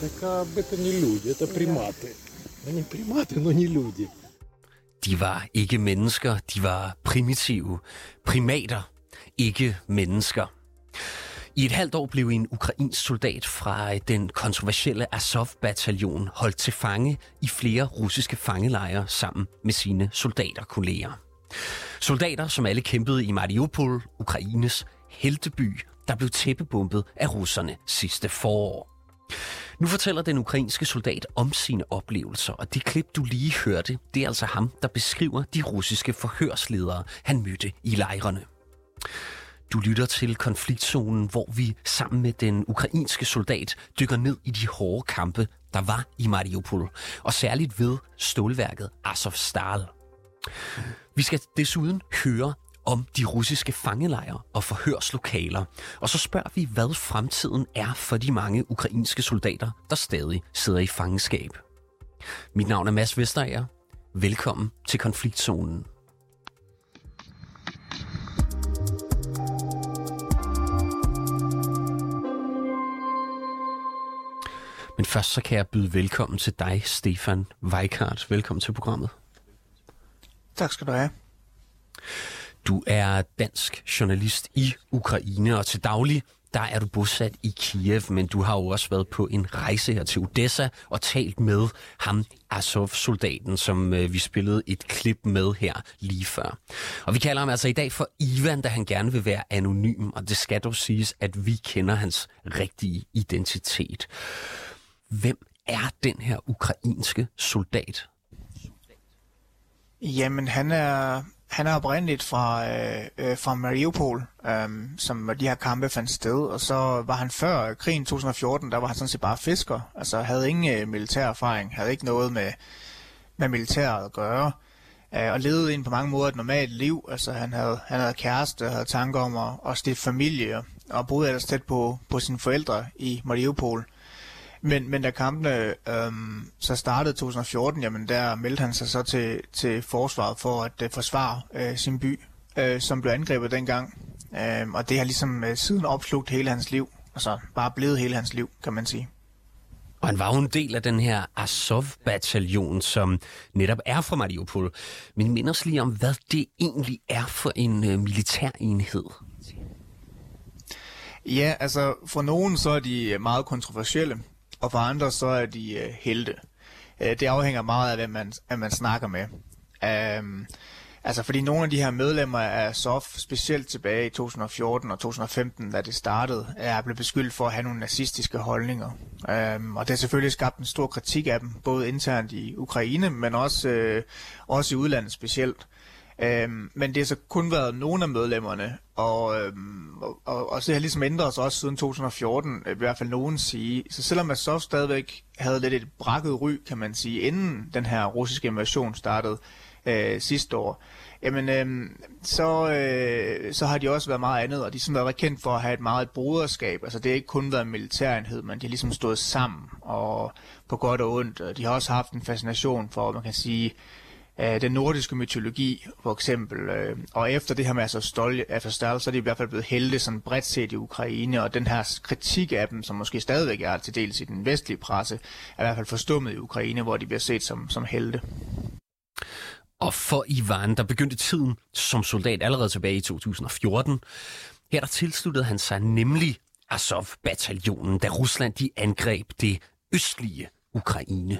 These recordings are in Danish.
Так а это не люди, это приматы. Они приматы, но не люди. De var ikke mennesker, de var primitive. Primater, ikke mennesker. I et halvt år blev en ukrainsk soldat fra den kontroversielle Azov-bataljon holdt til fange i flere russiske fangelejre sammen med sine soldaterkolleger. Soldater, som alle kæmpede i Mariupol, Ukraines helteby, der blev tæppebumpet af russerne sidste forår. Nu fortæller den ukrainske soldat om sine oplevelser, og det klip, du lige hørte, det er altså ham, der beskriver de russiske forhørsledere, han mødte i lejrene. Du lytter til konfliktzonen, hvor vi sammen med den ukrainske soldat dykker ned i de hårde kampe, der var i Mariupol, og særligt ved stålværket Azovstal. Vi skal desuden høre om de russiske fangelejre og forhørslokaler. Og så spørger vi, hvad fremtiden er for de mange ukrainske soldater, der stadig sidder i fangenskab. Mit navn er Mads Vesterager. Velkommen til konfliktzonen. Men først så kan jeg byde velkommen til dig, Stefan Weikart. Velkommen til programmet. Tak skal du have. Du er dansk journalist i Ukraine, og til daglig der er du bosat i Kiev, men du har jo også været på en rejse her til Odessa og talt med ham, Azov-soldaten, som øh, vi spillede et klip med her lige før. Og vi kalder ham altså i dag for Ivan, da han gerne vil være anonym, og det skal dog siges, at vi kender hans rigtige identitet. Hvem er den her ukrainske soldat? Jamen, han er, han er oprindeligt fra, øh, øh, fra Mariupol, øh, som de her kampe fandt sted, og så var han før krigen 2014, der var han sådan set bare fisker, altså havde ingen øh, militær erfaring, havde ikke noget med, med militæret at gøre, øh, og levede ind på mange måder et normalt liv, altså han havde, han havde kæreste, havde tanker om at, at stifte familie, og boede ellers tæt på, på sine forældre i Mariupol. Men, men da kampene øhm, så startede 2014, jamen der meldte han sig så til, til forsvaret for at uh, forsvare uh, sin by, uh, som blev angrebet dengang. Uh, og det har ligesom uh, siden opslugt hele hans liv. Altså bare blevet hele hans liv, kan man sige. Og han var jo en del af den her Azov-bataljon, som netop er fra Mariupol. Men mind os lige om, hvad det egentlig er for en uh, militær enhed. Ja, altså for nogen så er de meget kontroversielle og for andre så er de øh, helte. Øh, det afhænger meget af, hvem man, hvem man snakker med. Um, altså fordi nogle af de her medlemmer af SOF, specielt tilbage i 2014 og 2015, da det startede, er blevet beskyldt for at have nogle nazistiske holdninger. Um, og det har selvfølgelig skabt en stor kritik af dem, både internt i Ukraine, men også, øh, også i udlandet specielt. Øhm, men det har så kun været nogle af medlemmerne, og, øhm, og, og, og det har ligesom ændret sig også siden 2014, øh, i hvert fald nogen sige. Så selvom Azov stadigvæk havde lidt et brakket ry, kan man sige, inden den her russiske invasion startede øh, sidste år, jamen øh, så, øh, så har de også været meget andet, og de har sådan været kendt for at have et meget broderskab. Altså det har ikke kun været en militærenhed, men de har ligesom stået sammen, og på godt og ondt. Og De har også haft en fascination for, man kan sige, øh, den nordiske mytologi, for eksempel. Øh, og efter det her med altså stol, altså så er de i hvert fald blevet helte sådan bredt set i Ukraine, og den her kritik af dem, som måske stadigvæk er til dels i den vestlige presse, er i hvert fald forstummet i Ukraine, hvor de bliver set som, som helte. Og for Ivan, der begyndte tiden som soldat allerede tilbage i 2014. Her der tilsluttede han sig nemlig Azov-bataljonen, da Rusland de angreb det østlige Ukraine.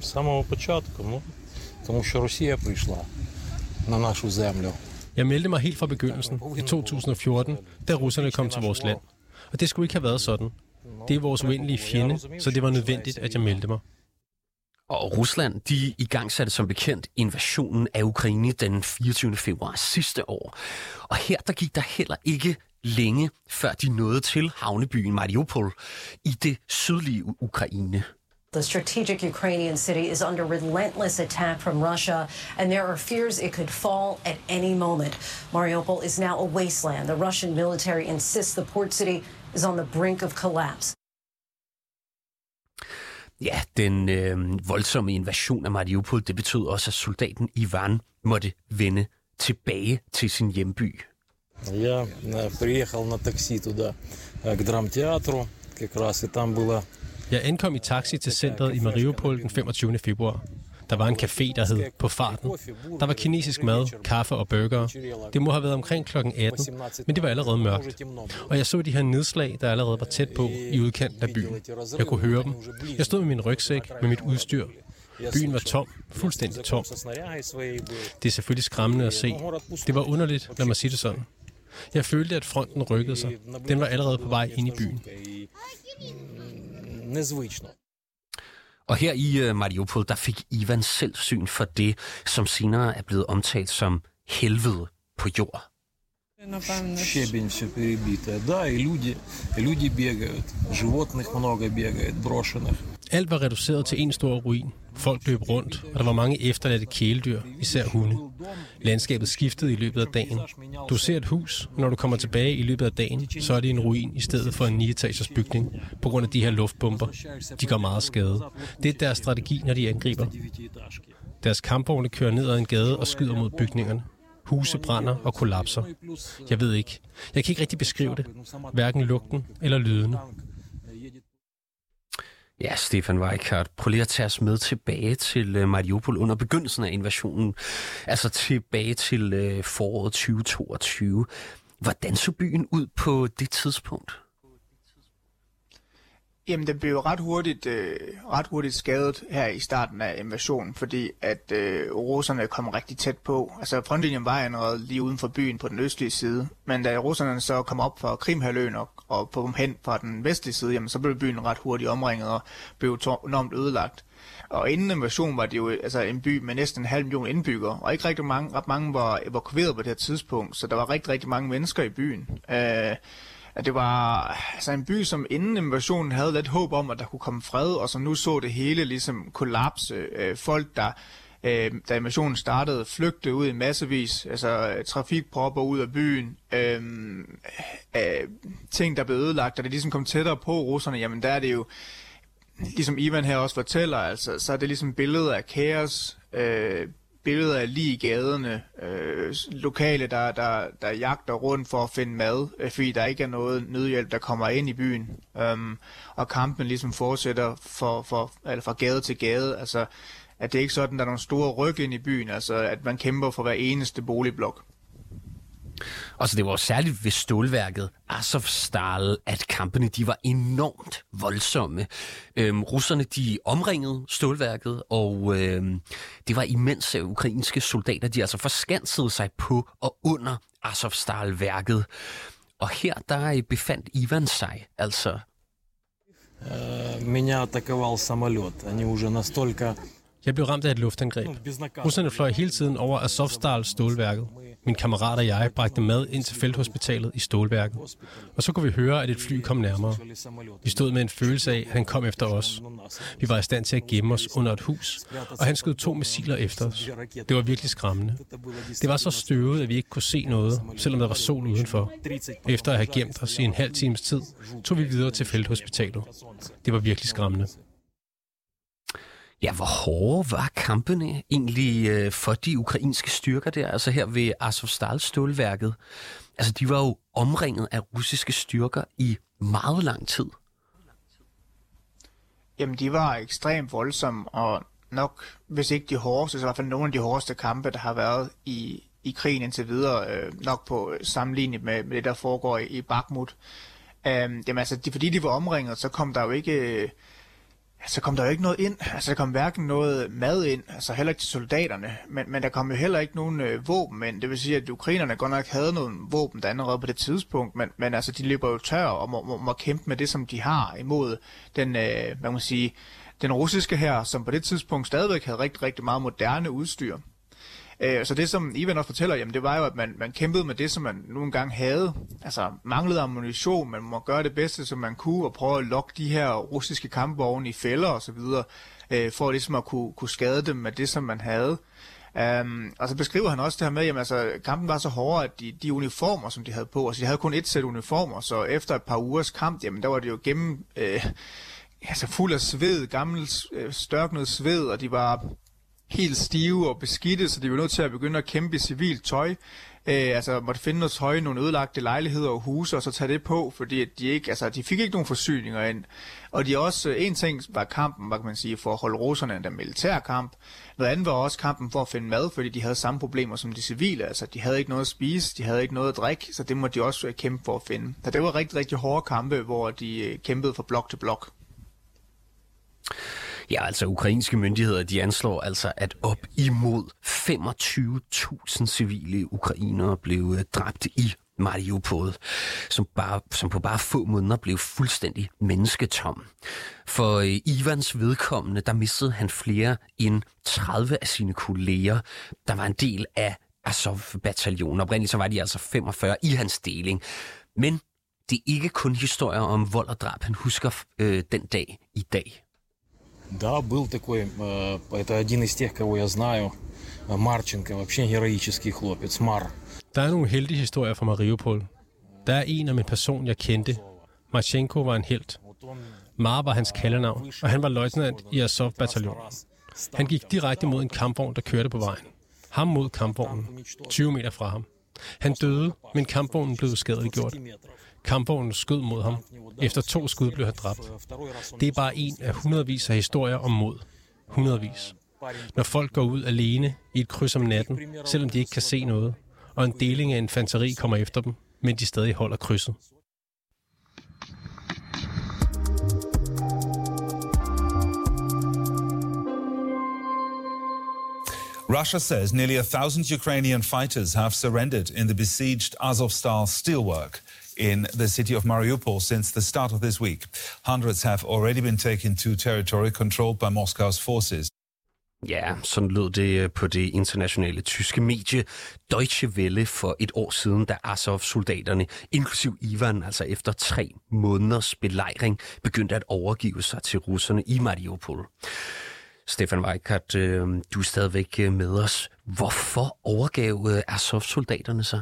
Самого початку, ну, тому що Росія прийшла на нашу землю. Jeg meldte mig helt fra begyndelsen i 2014, da russerne kom til vores land. Og det skulle ikke have været sådan. Det er vores uendelige fjende, så det var nødvendigt, at jeg meldte mig. Og Rusland, de i gang satte som bekendt invasionen af Ukraine den 24. februar sidste år. Og her der gik der heller ikke længe, før de nåede til havnebyen Mariupol i det sydlige Ukraine. The strategic Ukrainian city is under relentless attack from Russia, and there are fears it could fall at any moment. Mariupol is now a wasteland. The Russian military insists the port city is on the brink of collapse. Ja, den øh, voldsomme invasion af Mariupol, det betød også, at soldaten Ivan måtte vende tilbage til sin hjemby. Я приехал на такси туда, к драмтеатру, как раз, и там было Jeg ankom i taxi til centret i Mariupol den 25. februar. Der var en café, der hed På Farten. Der var kinesisk mad, kaffe og burger. Det må have været omkring kl. 18, men det var allerede mørkt. Og jeg så de her nedslag, der allerede var tæt på i udkanten af byen. Jeg kunne høre dem. Jeg stod med min rygsæk, med mit udstyr. Byen var tom, fuldstændig tom. Det er selvfølgelig skræmmende at se. Det var underligt, lad mig sige det sådan. Jeg følte, at fronten rykkede sig. Den var allerede på vej ind i byen Незвично. Og her i uh, Mariupol, der fik Ivan selv syn for det, som senere er blevet omtalt som helvede på jord. Щебень все перебитое. Да, и люди, и люди бегают. Животных много бегает, брошенных. Alt var reduceret til en stor ruin. Folk løb rundt, og der var mange efterladte kæledyr, især hunde. Landskabet skiftede i løbet af dagen. Du ser et hus, og når du kommer tilbage i løbet af dagen, så er det en ruin i stedet for en 9-etagers bygning, på grund af de her luftbomber. De gør meget skade. Det er deres strategi, når de angriber. Deres kampvogne kører ned ad en gade og skyder mod bygningerne. Huse brænder og kollapser. Jeg ved ikke. Jeg kan ikke rigtig beskrive det. Hverken lugten eller lydene. Ja, Stefan Weikart, prøv lige at tage os med tilbage til øh, Mariupol under begyndelsen af invasionen. Altså tilbage til øh, foråret 2022. Hvordan så byen ud på det tidspunkt? Jamen, den blev ret hurtigt, øh, ret hurtigt skadet her i starten af invasionen, fordi at øh, russerne kom rigtig tæt på. Altså, frontlinjen var allerede lige uden for byen på den østlige side, men da russerne så kom op fra Krimhaløen og, og på dem hen fra den vestlige side, jamen, så blev byen ret hurtigt omringet og blev enormt ødelagt. Og inden invasionen var det jo altså en by med næsten en halv million indbyggere, og ikke rigtig mange, ret mange var evakueret på det her tidspunkt, så der var rigtig, rigtig mange mennesker i byen. Øh, at det var altså en by, som inden invasionen havde lidt håb om, at der kunne komme fred, og som nu så det hele ligesom kollapse. Øh, folk, der øh, da invasionen startede, flygte ud i massevis, altså øh, trafikpropper ud af byen, øh, øh, ting, der blev ødelagt, og det ligesom kom tættere på russerne, jamen der er det jo, ligesom Ivan her også fortæller, altså, så er det ligesom billedet af kaos, øh, billeder af lige i gaderne, øh, lokale, der, der, der jagter rundt for at finde mad, øh, fordi der ikke er noget nødhjælp, der kommer ind i byen. Øhm, og kampen ligesom fortsætter for, for, eller fra gade til gade. Altså, at det er ikke sådan, der er nogle store ryg ind i byen, altså at man kæmper for hver eneste boligblok. Og så det var jo særligt ved stålværket Azovstal, at kampene de var enormt voldsomme. Øhm, russerne de omringede stålværket, og øhm, det var imens at ukrainske soldater, de altså forskansede sig på og under Azovstal-værket. Og her der befandt Ivan sig altså. Э, Меня атаковал самолет. Они уже настолько Jeg blev ramt af et luftangreb. Russerne fløj hele tiden over Azovstal stålværket. Min kammerat og jeg bragte mad ind til felthospitalet i stålværket. Og så kunne vi høre, at et fly kom nærmere. Vi stod med en følelse af, at han kom efter os. Vi var i stand til at gemme os under et hus, og han skød to missiler efter os. Det var virkelig skræmmende. Det var så støvet, at vi ikke kunne se noget, selvom der var sol udenfor. Efter at have gemt os i en halv times tid, tog vi videre til felthospitalet. Det var virkelig skræmmende. Ja, hvor hårde var kampene egentlig øh, for de ukrainske styrker der, altså her ved Azovstal stålværket? Altså, de var jo omringet af russiske styrker i meget lang tid. Jamen, de var ekstremt voldsomme, og nok, hvis ikke de hårdeste, så i hvert fald nogle af de hårdeste kampe, der har været i, i krigen indtil videre, øh, nok på øh, sammenlignet med, med det, der foregår i, i Bakhmut. Øh, jamen altså, de, fordi de var omringet, så kom der jo ikke... Øh, så kom der jo ikke noget ind. Altså, der kom hverken noget mad ind, altså heller ikke til soldaterne, men, men der kom jo heller ikke nogen øh, våben ind. Det vil sige, at ukrainerne godt nok havde nogle våben der allerede på det tidspunkt, men, men altså, de løber jo tør og må, må, må kæmpe med det, som de har imod den, øh, hvad man sige, den russiske her, som på det tidspunkt stadigvæk havde rigtig, rigtig meget moderne udstyr. Øh, så det, som Ivan også fortæller, jamen, det var jo, at man, man kæmpede med det, som man nu engang havde. Altså manglede ammunition, man må gøre det bedste, som man kunne, og prøve at lokke de her russiske kampvogne i fælder og så videre, øh, for ligesom at kunne, kunne skade dem med det, som man havde. Um, og så beskriver han også det her med, at altså, kampen var så hård, at de, de uniformer, som de havde på, altså de havde kun et sæt uniformer, så efter et par ugers kamp, jamen der var det jo gennem, øh, altså fuld af sved, gammel øh, størknet sved, og de var helt stive og beskidte, så de var nødt til at begynde at kæmpe i civilt tøj. Øh, altså måtte finde noget tøj, nogle ødelagte lejligheder og huse, og så tage det på, fordi de ikke, altså de fik ikke nogen forsyninger ind. Og de også, øh, en ting var kampen, hvad kan man sige, for at holde russerne en der kamp. Noget andet var også kampen for at finde mad, fordi de havde samme problemer som de civile. Altså de havde ikke noget at spise, de havde ikke noget at drikke, så det måtte de også øh, kæmpe for at finde. Så det var rigtig, rigtig hårde kampe, hvor de øh, kæmpede fra blok til blok. Ja, altså ukrainske myndigheder, de anslår altså, at op imod 25.000 civile ukrainere blev øh, dræbt i Mariupol, som, bare, som på bare få måneder blev fuldstændig mennesketom. For øh, Ivans vedkommende, der mistede han flere end 30 af sine kolleger, der var en del af Azov-bataljonen. Oprindeligt så var de altså 45 i hans deling. Men det er ikke kun historier om vold og drab, han husker øh, den dag i dag. Да, был такой, э, это один из тех, кого я знаю, Марченко, вообще героический хлопец, Мар. Der er nogle heldige historier fra Mariupol. Der er en om en person, jeg kendte. Marchenko var en helt. Mar var hans kaldenavn, og han var løjtnant i Azov-bataljonen. Han gik direkte mod en kampvogn, der kørte på vejen. Ham mod kampvognen, 20 meter fra ham. Han døde, men kampvognen blev skadeliggjort. Kampvognen skød mod ham. Efter to skud blev han dræbt. Det er bare en af hundredvis af historier om mod. Hundredvis. Når folk går ud alene i et kryds om natten, selvom de ikke kan se noget, og en deling af infanteri kommer efter dem, men de stadig holder krydset. Russia says nearly a thousand Ukrainian fighters have surrendered in the besieged Azovstal steelwork in the city of Mariupol since the start of this week. Hundreds have already been taken to territory controlled by Moscow's forces. Ja, sådan lød det øh, på det internationale tyske medie Deutsche Welle for et år siden, da Azov-soldaterne, inklusiv Ivan, altså efter tre måneders belejring, begyndte at overgive sig til russerne i Mariupol. Stefan Weikart, øh, du er stadigvæk øh, med os. Hvorfor overgav Azov-soldaterne sig?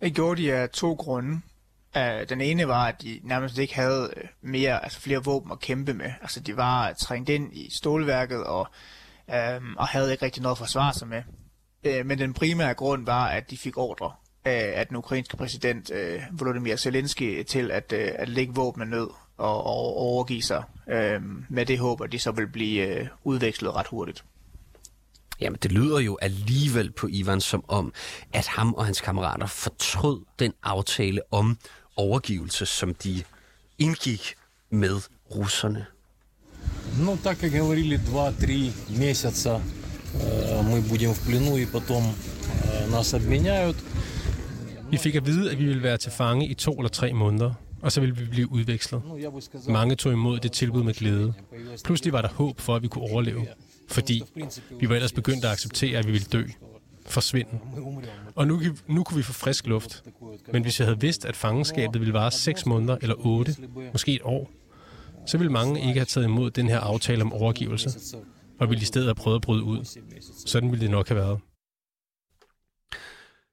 Det gjorde de af to grunde. Den ene var, at de nærmest ikke havde øh, mere, altså flere våben at kæmpe med. Altså de var trængt ind i stålværket og, øhm, og havde ikke rigtig noget at forsvare sig med. Øh, men den primære grund var, at de fik ordre af den ukrainske præsident øh, Volodymyr Zelensky til at, øh, at lægge våben ned og, og overgive sig øh, med det håb, at de så vil blive øh, udvekslet ret hurtigt. Jamen, det lyder jo alligevel på Ivan som om, at ham og hans kammerater fortrød den aftale om overgivelse, som de indgik med russerne. Ну, так как говорили, 2-3 месяца э, мы будем в плену, и потом э, нас обменяют. Vi fik at vide, at vi ville være til fange i to eller tre måneder, og så ville vi blive udvekslet. Mange tog imod det tilbud med glæde. Pludselig var der håb for, at vi kunne overleve fordi vi var ellers begyndt at acceptere, at vi ville dø, forsvinde. Og nu, nu kunne vi få frisk luft. Men hvis jeg havde vidst, at fangenskabet ville vare 6 måneder eller 8, måske et år, så ville mange ikke have taget imod den her aftale om overgivelse, og ville i stedet have prøvet at bryde ud. Sådan ville det nok have været.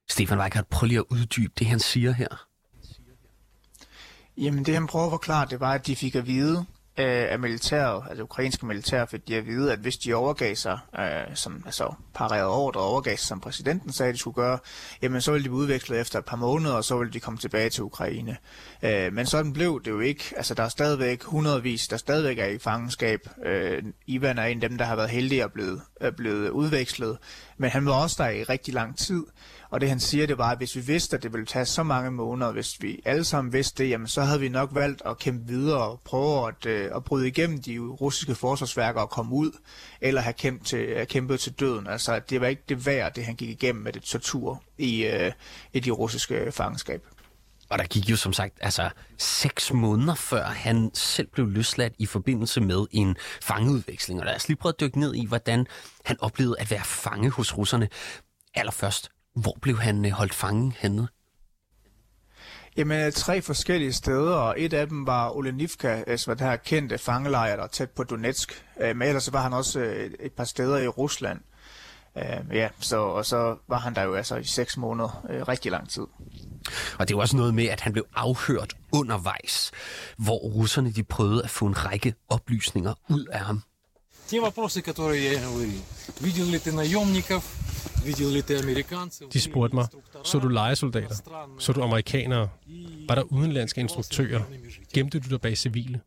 Stefan Weikart, prøv lige at uddybe det, han siger her. Jamen det han prøver at forklare, det var, at de fik at vide, øh, af militæret, altså ukrainske militær, fik de at vide, at hvis de overgav sig, øh, som altså parerede ordre og overgav sig, som præsidenten sagde, de skulle gøre, jamen så ville de blive udvekslet efter et par måneder, og så ville de komme tilbage til Ukraine. Øh, men sådan blev det jo ikke. Altså der er stadigvæk hundredvis, der stadigvæk er i fangenskab. Øh, Ivan er en af dem, der har været heldig at blevet, er øh, blevet udvekslet, men han var også der i rigtig lang tid. Og det han siger, det var, at hvis vi vidste, at det ville tage så mange måneder, hvis vi alle sammen vidste det, jamen så havde vi nok valgt at kæmpe videre og prøve at, øh, at bryde igennem de russiske forsvarsværker og komme ud, eller have kæmpet til, kæmpet til døden. Altså det var ikke det værd, det han gik igennem med det tortur i, øh, i de russiske fangenskab. Og der gik jo som sagt altså seks måneder før han selv blev løsladt i forbindelse med en fangeudveksling. Og lad os lige prøve at dykke ned i, hvordan han oplevede at være fange hos russerne. Allerførst, hvor blev han øh, holdt fange henne? Jamen, tre forskellige steder, og et af dem var Olenivka, øh, som var det her kendte fangelejr, der er tæt på Donetsk. Øh, men ellers var han også et par steder i Rusland. Ja, så, og så var han der jo altså i seks måneder, rigtig lang tid. Og det var også noget med, at han blev afhørt undervejs, hvor russerne de prøvede at få en række oplysninger ud af ham. Те вопросы, которые я говорил. Видел ли ты наемников? De spurgte mig, så du lejesoldater? Så du amerikanere? Var der udenlandske instruktører? Gemte du dig bag civile?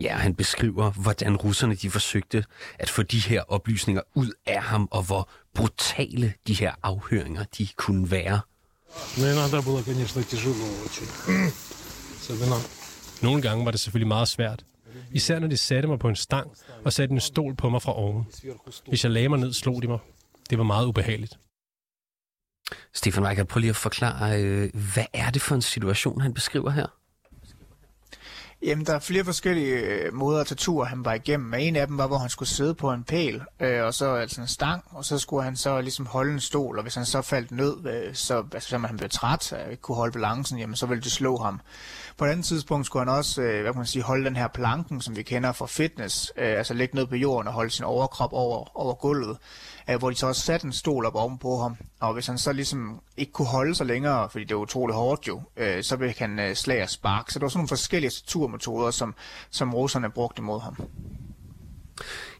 Ja, han beskriver, hvordan russerne de forsøgte at få de her oplysninger ud af ham, og hvor brutale de her afhøringer de kunne være. Nogle gange var det selvfølgelig meget svært, Især når de satte mig på en stang og satte en stol på mig fra oven. Hvis jeg lagde mig ned, slog de mig. Det var meget ubehageligt. Stefan Weikert, prøv lige at forklare, øh, hvad er det for en situation, han beskriver her? Jamen, der er flere forskellige øh, måder at tortur, han var igennem. En af dem var, hvor han skulle sidde på en pæl, øh, og så altså en stang, og så skulle han så ligesom holde en stol, og hvis han så faldt ned, øh, så altså, han blev træt og ikke kunne holde balancen, jamen så ville det slå ham. På et andet tidspunkt skulle han også, øh, hvad kan man sige, holde den her planken, som vi kender fra fitness, øh, altså ligge ned på jorden og holde sin overkrop over, over gulvet, øh, hvor de så også satte en stol op ovenpå ham, og hvis han så ligesom ikke kunne holde sig længere, fordi det var utroligt hårdt jo, øh, så ville han øh, slag og spark. Så der var sådan nogle forskellige metoder, som, som russerne brugte mod ham.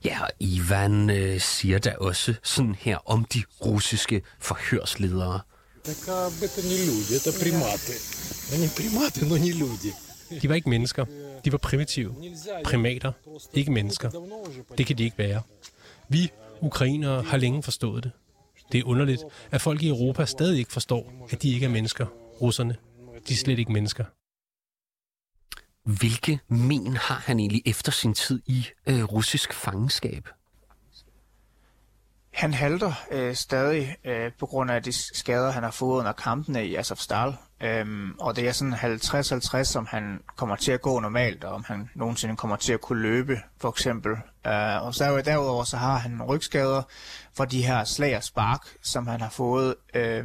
Ja, og Ivan øh, siger da også sådan her om de russiske forhørsledere. De var ikke mennesker. De var primitive. Primater. Ikke mennesker. Det kan de ikke være. Vi, ukrainere, har længe forstået det. Det er underligt, at folk i Europa stadig ikke forstår, at de ikke er mennesker, russerne. De er slet ikke mennesker. Hvilke men har han egentlig efter sin tid i øh, russisk fangenskab? Han halter øh, stadig øh, på grund af de skader, han har fået under kampene i Azovstal. Øhm, og det er sådan 50-50, som han kommer til at gå normalt, og om han nogensinde kommer til at kunne løbe, for eksempel. Øh, og så derudover så har han rygskader fra de her slag og spark, som han har fået øh,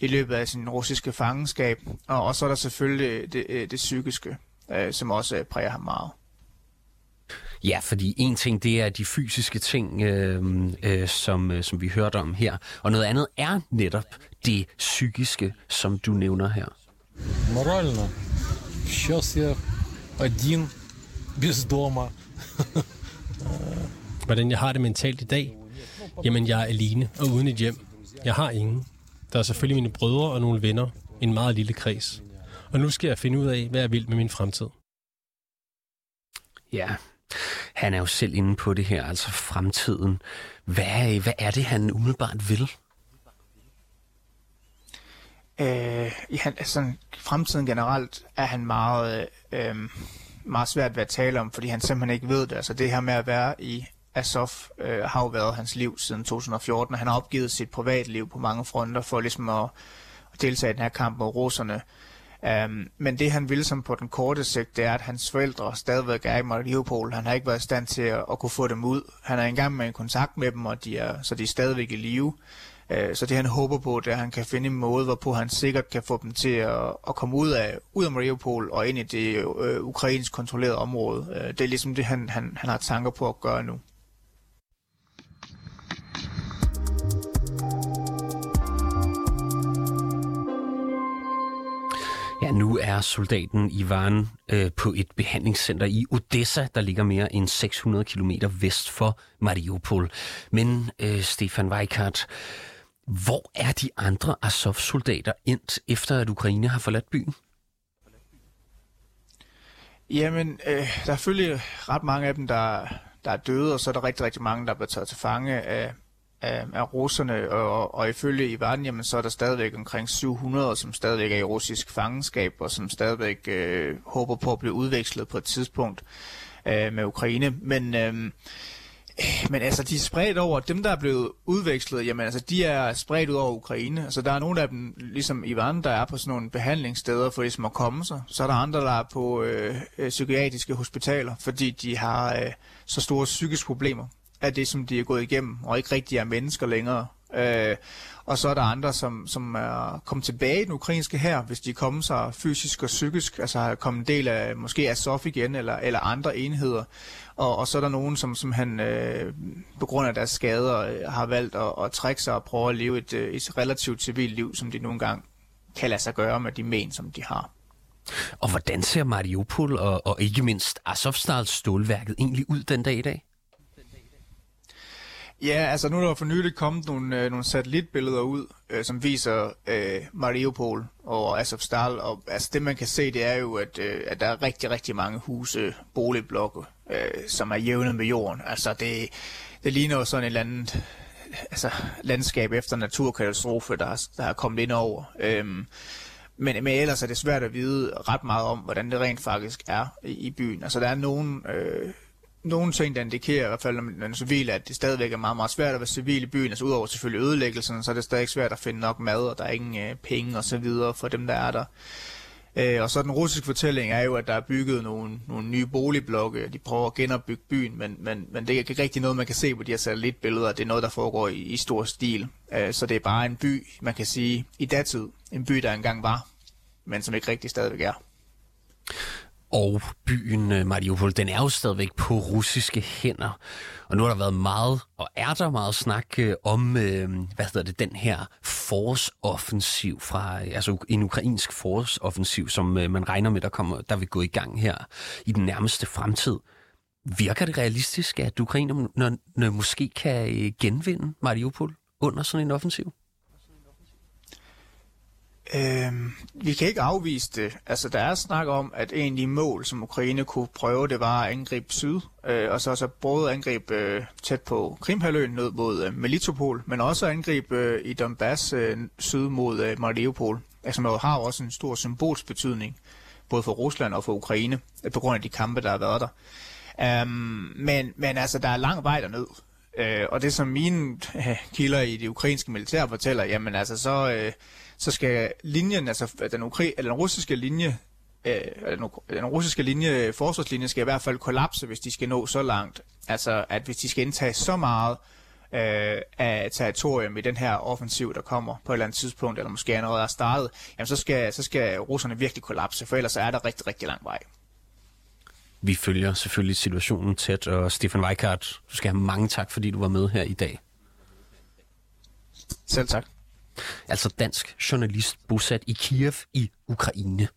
i løbet af sin russiske fangenskab. Og, og så er der selvfølgelig det, det, det psykiske, øh, som også øh, præger ham meget. Ja, fordi en ting, det er de fysiske ting, øh, øh, som, øh, som vi hørte om her. Og noget andet er netop det psykiske, som du nævner her. Морально. Сейчас я один, без дома. Hvordan jeg har det mentalt i dag? Jamen, jeg er alene og uden et hjem. Jeg har ingen. Der er selvfølgelig mine brødre og nogle venner. En meget lille kreds. Og nu skal jeg finde ud af, hvad jeg vil med min fremtid. Ja, han er jo selv inde på det her, altså fremtiden. Hvad, hvad er det, han umiddelbart vil? Øh, han, altså, fremtiden generelt er han meget, øh, meget svært ved at tale om, fordi han simpelthen ikke ved det. Altså det her med at være i Azov øh, har jo været hans liv siden 2014, og han har opgivet sit privatliv på mange fronter for ligesom at, at deltage i den her kamp mod russerne. Um, men det han vil som på den korte sigt, det er, at hans forældre stadigvæk er i Mariupol. Han har ikke været i stand til at, at kunne få dem ud. Han er engang med en kontakt med dem, og de er, så de er stadigvæk i live. Uh, så det han håber på, det er, at han kan finde en måde, hvorpå han sikkert kan få dem til at, at komme ud af, ud af Mariupol og ind i det uh, ukrainsk kontrollerede område. Uh, det er ligesom det, han, han, han har tanker på at gøre nu. Ja, nu er soldaten Ivan øh, på et behandlingscenter i Odessa, der ligger mere end 600 km vest for Mariupol. Men øh, Stefan Weikart, hvor er de andre Azov-soldater endt, efter at Ukraine har forladt byen? Jamen, øh, der er selvfølgelig ret mange af dem, der, der er døde, og så er der rigtig, rigtig mange, der er blevet taget til fange af, af, af russerne, og, og ifølge Ivan, jamen, så er der stadigvæk omkring 700, som stadigvæk er i russisk fangenskab, og som stadigvæk øh, håber på at blive udvekslet på et tidspunkt øh, med Ukraine. Men, øh, men altså, de er spredt over, dem der er blevet udvekslet, jamen altså, de er spredt ud over Ukraine. Altså, der er nogle af dem, ligesom Ivan, der er på sådan nogle behandlingssteder for ligesom at komme sig. Så er der andre, der er på øh, psykiatriske hospitaler, fordi de har øh, så store psykiske problemer af det, som de er gået igennem, og ikke rigtig er mennesker længere. Øh, og så er der andre, som, som er kommet tilbage i den ukrainske her, hvis de kommer sig fysisk og psykisk, altså har kommet en del af måske Azov igen, eller, eller andre enheder. Og, og så er der nogen, som, som han øh, på grund af deres skader øh, har valgt at, at trække sig og prøve at leve et, øh, et relativt civilt liv, som de nogle gange kan lade sig gøre med de men, som de har. Og hvordan ser Mariupol og, og ikke mindst Azovstal stålværket egentlig ud den dag i dag? Ja, altså nu er der for nylig kommet nogle, øh, nogle satellitbilleder ud, øh, som viser øh, Mariupol og Azovstal, og altså det man kan se, det er jo, at, øh, at der er rigtig, rigtig mange huse, boligblokke, øh, som er jævnet med jorden. Altså det, det ligner jo sådan et eller andet altså, landskab efter naturkatastrofe, der, der er kommet ind over. Øhm, men, men ellers er det svært at vide ret meget om, hvordan det rent faktisk er i, i byen. Altså der er nogen... Øh, nogle ting, der indikerer i hvert fald, når man er civil, at det stadigvæk er meget, meget svært at være civil i byen. Altså udover selvfølgelig ødelæggelsen, så er det stadig svært at finde nok mad, og der er ingen øh, penge og så videre for dem, der er der. Øh, og så den russiske fortælling er jo, at der er bygget nogle, nogle nye boligblokke. De prøver at genopbygge byen, men, men, men det er ikke rigtig noget, man kan se på de her satellitbilleder. Det er noget, der foregår i, i stor stil. Øh, så det er bare en by, man kan sige, i datid. En by, der engang var, men som ikke rigtig stadigvæk er. Og byen øh, Mariupol, den er jo stadigvæk på russiske hænder. Og nu har der været meget, og er der meget snak øh, om, øh, hvad hedder det, den her forårsoffensiv fra, altså en ukrainsk forårsoffensiv, som man regner med, der, kommer, der vil gå i gang her i den nærmeste fremtid. Virker det realistisk, at ukrainerne måske kan genvinde Mariupol under sådan en offensiv? Øh, vi kan ikke afvise det. Altså, der er snak om, at en af de mål, som Ukraine kunne prøve, det var at angribe syd, øh, og så, så både angribe øh, tæt på Krimhaløen ned mod øh, Melitopol, men også angribe øh, i Donbass øh, syd mod øh, Mariupol, altså, som har også en stor symbolsk betydning, både for Rusland og for Ukraine, øh, på grund af de kampe, der har været der. Um, men, men altså, der er lang vej derned. Øh, og det som mine øh, kilder i det ukrainske militær fortæller, jamen altså så, øh, så skal linjen, altså den, ukra- eller den russiske linje, øh, den, den russiske linje, forsvarslinje skal i hvert fald kollapse, hvis de skal nå så langt. Altså at hvis de skal indtage så meget øh, af territorium i den her offensiv, der kommer på et eller andet tidspunkt, eller måske allerede er startet, jamen så skal, så skal russerne virkelig kollapse, for ellers er der rigtig, rigtig lang vej. Vi følger selvfølgelig situationen tæt, og Stefan Weikart, du skal have mange tak, fordi du var med her i dag. Selv tak. Altså dansk journalist bosat i Kiev i Ukraine.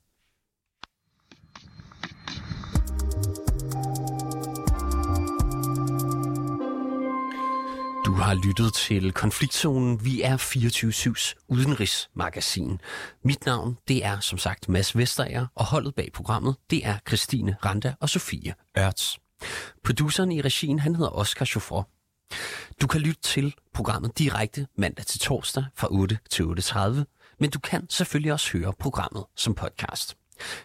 Du har lyttet til Konfliktzonen. Vi er 24-7's udenrigsmagasin. Mit navn, det er som sagt Mads Vesterager, og holdet bag programmet, det er Christine Randa og Sofie Ørts. Produceren i regien, han hedder Oscar Chauffeur. Du kan lytte til programmet direkte mandag til torsdag fra 8 til 8.30, men du kan selvfølgelig også høre programmet som podcast.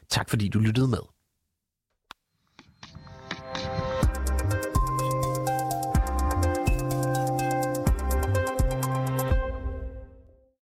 Tak fordi du lyttede med.